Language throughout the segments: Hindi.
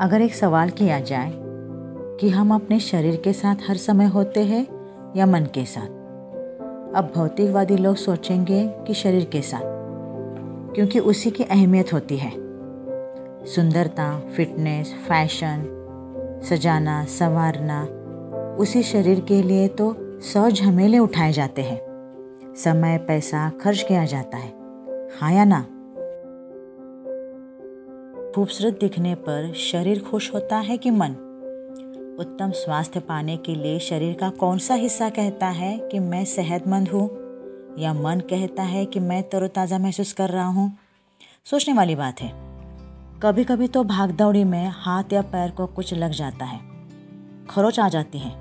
अगर एक सवाल किया जाए कि हम अपने शरीर के साथ हर समय होते हैं या मन के साथ, अब भौतिकवादी लोग सोचेंगे कि शरीर के साथ, क्योंकि उसी की अहमियत होती है। सुंदरता, फिटनेस, फ़ैशन, सजाना, संवारना, उसी शरीर के लिए तो सौ झमेले उठाए जाते हैं। समय, पैसा खर्च किया जाता है हाँ या ना? खूबसूरत दिखने पर शरीर खुश होता है कि मन? उत्तम स्वास्थ्य पाने के लिए शरीर का कौन सा हिस्सा कहता है कि मैं सेहतमंद हूँ? या मन कहता है कि मैं तरोताज़ा महसूस कर रहा हूँ? सोचने वाली बात है। कभी कभी तो भागदौड़ी में हाथ या पैर को कुछ लग जाता है। खरोच आ जाती है।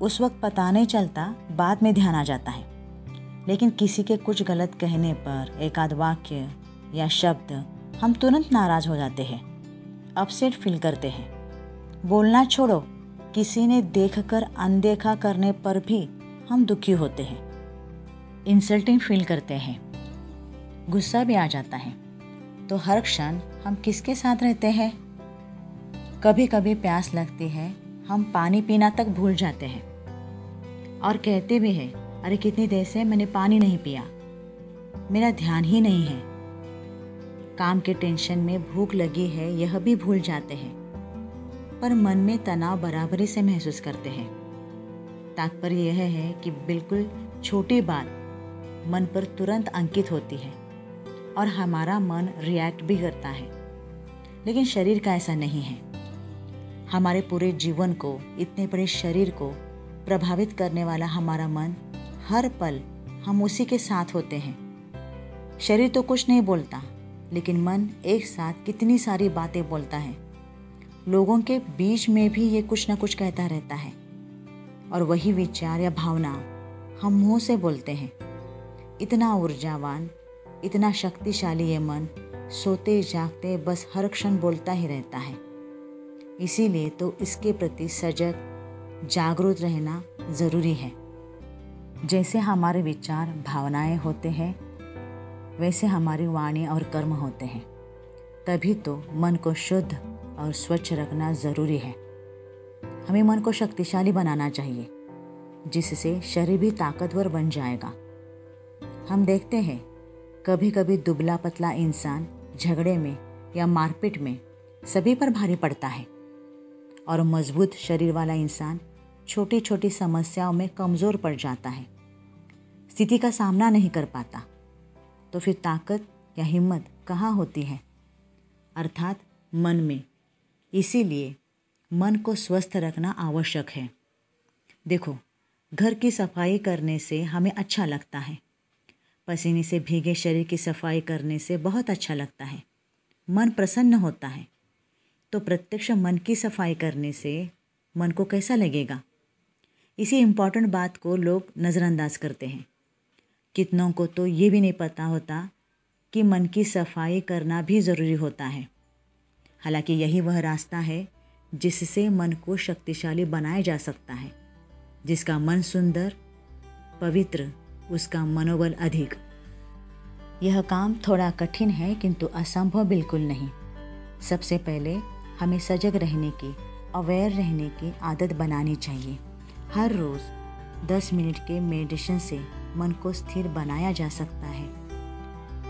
उस वक्त पता नहीं चलता, बाद में ध्यान आ जाता है। लेकिन किसी के कुछ गलत कहने पर एक आध वाक्य या शब्द हम तुरंत नाराज़ हो जाते हैं। अपसेट फील करते हैं। बोलना छोड़ो। किसी ने देखकर अनदेखा करने पर भी हम दुखी होते हैं। इंसल्टिंग फील करते हैं। गुस्सा भी आ जाता है। तो हर क्षण हम किसके साथ रहते हैं? कभी कभी प्यास लगती है। हम पानी पीना तक भूल जाते हैं। और कहते भी हैं, अरे कितनी देर से मैंने पानी नहीं पिया। मेरा ध्यान ही नहीं है। काम के टेंशन में भूख लगी है, यह भी भूल जाते हैं। पर मन में तनाव बराबरी से महसूस करते हैं। तात्पर्य यह है कि बिल्कुल छोटी बात मन पर तुरंत अंकित होती है और हमारा मन रिएक्ट भी करता है। लेकिन शरीर का ऐसा नहीं है। हमारे पूरे जीवन को, इतने बड़े शरीर को प्रभावित करने वाला हमारा मन, हर पल हम उसी के साथ होते हैं। शरीर तो कुछ नहीं बोलता। लेकिन मन एक साथ कितनी सारी बातें बोलता है। लोगों के बीच में भी ये कुछ ना कुछ कहता रहता है। और वही विचार या भावना हम मुँह से बोलते हैं। इतना ऊर्जावान, इतना शक्तिशाली ये मन सोते जागते बस हर क्षण बोलता ही रहता है। इसीलिए तो इसके प्रति सजग, जागरूक रहना ज़रूरी है। जैसे हमारे विचार, भावनाएँ होते हैं वैसे हमारी वाणी और कर्म होते हैं। तभी तो मन को शुद्ध और स्वच्छ रखना ज़रूरी है। हमें मन को शक्तिशाली बनाना चाहिए, जिससे शरीर भी ताकतवर बन जाएगा। हम देखते हैं कभी कभी दुबला पतला इंसान झगड़े में या मारपीट में सभी पर भारी पड़ता है, और मज़बूत शरीर वाला इंसान छोटी छोटी समस्याओं में कमज़ोर पड़ जाता है। स्थिति का सामना नहीं कर पाता। तो फिर ताकत या हिम्मत कहाँ होती है? अर्थात मन में। इसीलिए मन को स्वस्थ रखना आवश्यक है। देखो, घर की सफ़ाई करने से हमें अच्छा लगता है। पसीने से भीगे शरीर की सफ़ाई करने से बहुत अच्छा लगता है। मन प्रसन्न होता है। तो प्रत्यक्ष मन की सफ़ाई करने से मन को कैसा लगेगा? इसी इंपॉर्टेंट बात को लोग नज़रअंदाज करते हैं। कितनों को तो ये भी नहीं पता होता कि मन की सफ़ाई करना भी ज़रूरी होता है। हालाँकि यही वह रास्ता है जिससे मन को शक्तिशाली बनाया जा सकता है, जिसका मन सुंदर, पवित्र, उसका मनोबल अधिक। यह काम थोड़ा कठिन है किंतु असंभव बिल्कुल नहीं। सबसे पहले हमें सजग रहने की, अवेयर रहने की आदत बनानी चाहिए। हर रोज़ दस मिनट के मेडिटेशन से मन को स्थिर बनाया जा सकता है।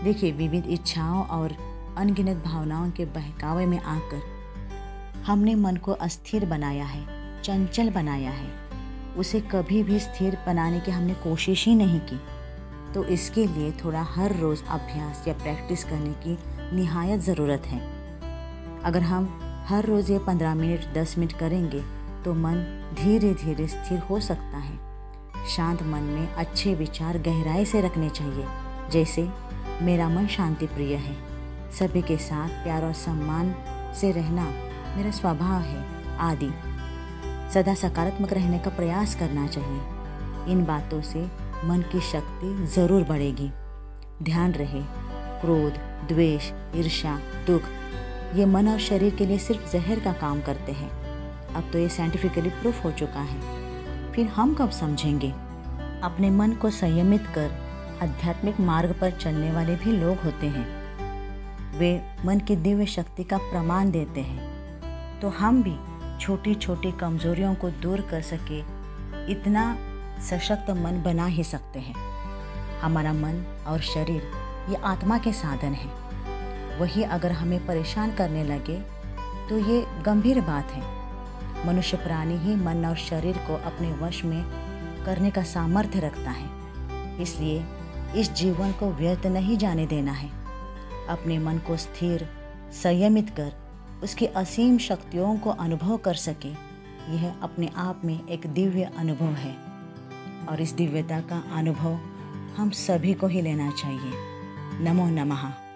देखिए, विविध इच्छाओं और अनगिनत भावनाओं के बहकावे में आकर हमने मन को अस्थिर बनाया है, चंचल बनाया है। उसे कभी भी स्थिर बनाने की हमने कोशिश ही नहीं की। तो इसके लिए थोड़ा हर रोज़ अभ्यास या प्रैक्टिस करने की निहायत ज़रूरत है। अगर हम हर रोज़ ये पंद्रह मिनट, दस मिनट करेंगे तो मन धीरे धीरे स्थिर हो सकता है। शांत मन में अच्छे विचार गहराई से रखने चाहिए। जैसे, मेरा मन शांति प्रिय है। सभी के साथ प्यार और सम्मान से रहना मेरा स्वभाव है, आदि। सदा सकारात्मक रहने का प्रयास करना चाहिए। इन बातों से मन की शक्ति ज़रूर बढ़ेगी। ध्यान रहे, क्रोध, द्वेष ईर्षा दुख, ये मन और शरीर के लिए सिर्फ़ जहर का काम करते हैं। अब तो ये साइंटिफिकली प्रूफ हो चुका है। फिर हम कब समझेंगे? अपने मन को संयमित कर आध्यात्मिक मार्ग पर चलने वाले भी लोग होते हैं। वे मन की दिव्य शक्ति का प्रमाण देते हैं। तो हम भी छोटी छोटी कमजोरियों को दूर कर सके, इतना सशक्त मन बना ही सकते हैं। हमारा मन और शरीर ये आत्मा के साधन हैं। वही अगर हमें परेशान करने लगे तो ये गंभीर बात है। मनुष्य प्राणी ही मन और शरीर को अपने वश में करने का सामर्थ्य रखता है। इसलिए इस जीवन को व्यर्थ नहीं जाने देना है। अपने मन को स्थिर, संयमित कर उसकी असीम शक्तियों को अनुभव कर सके। यह अपने आप में एक दिव्य अनुभव है। और इस दिव्यता का अनुभव हम सभी को ही लेना चाहिए। नमो नमः।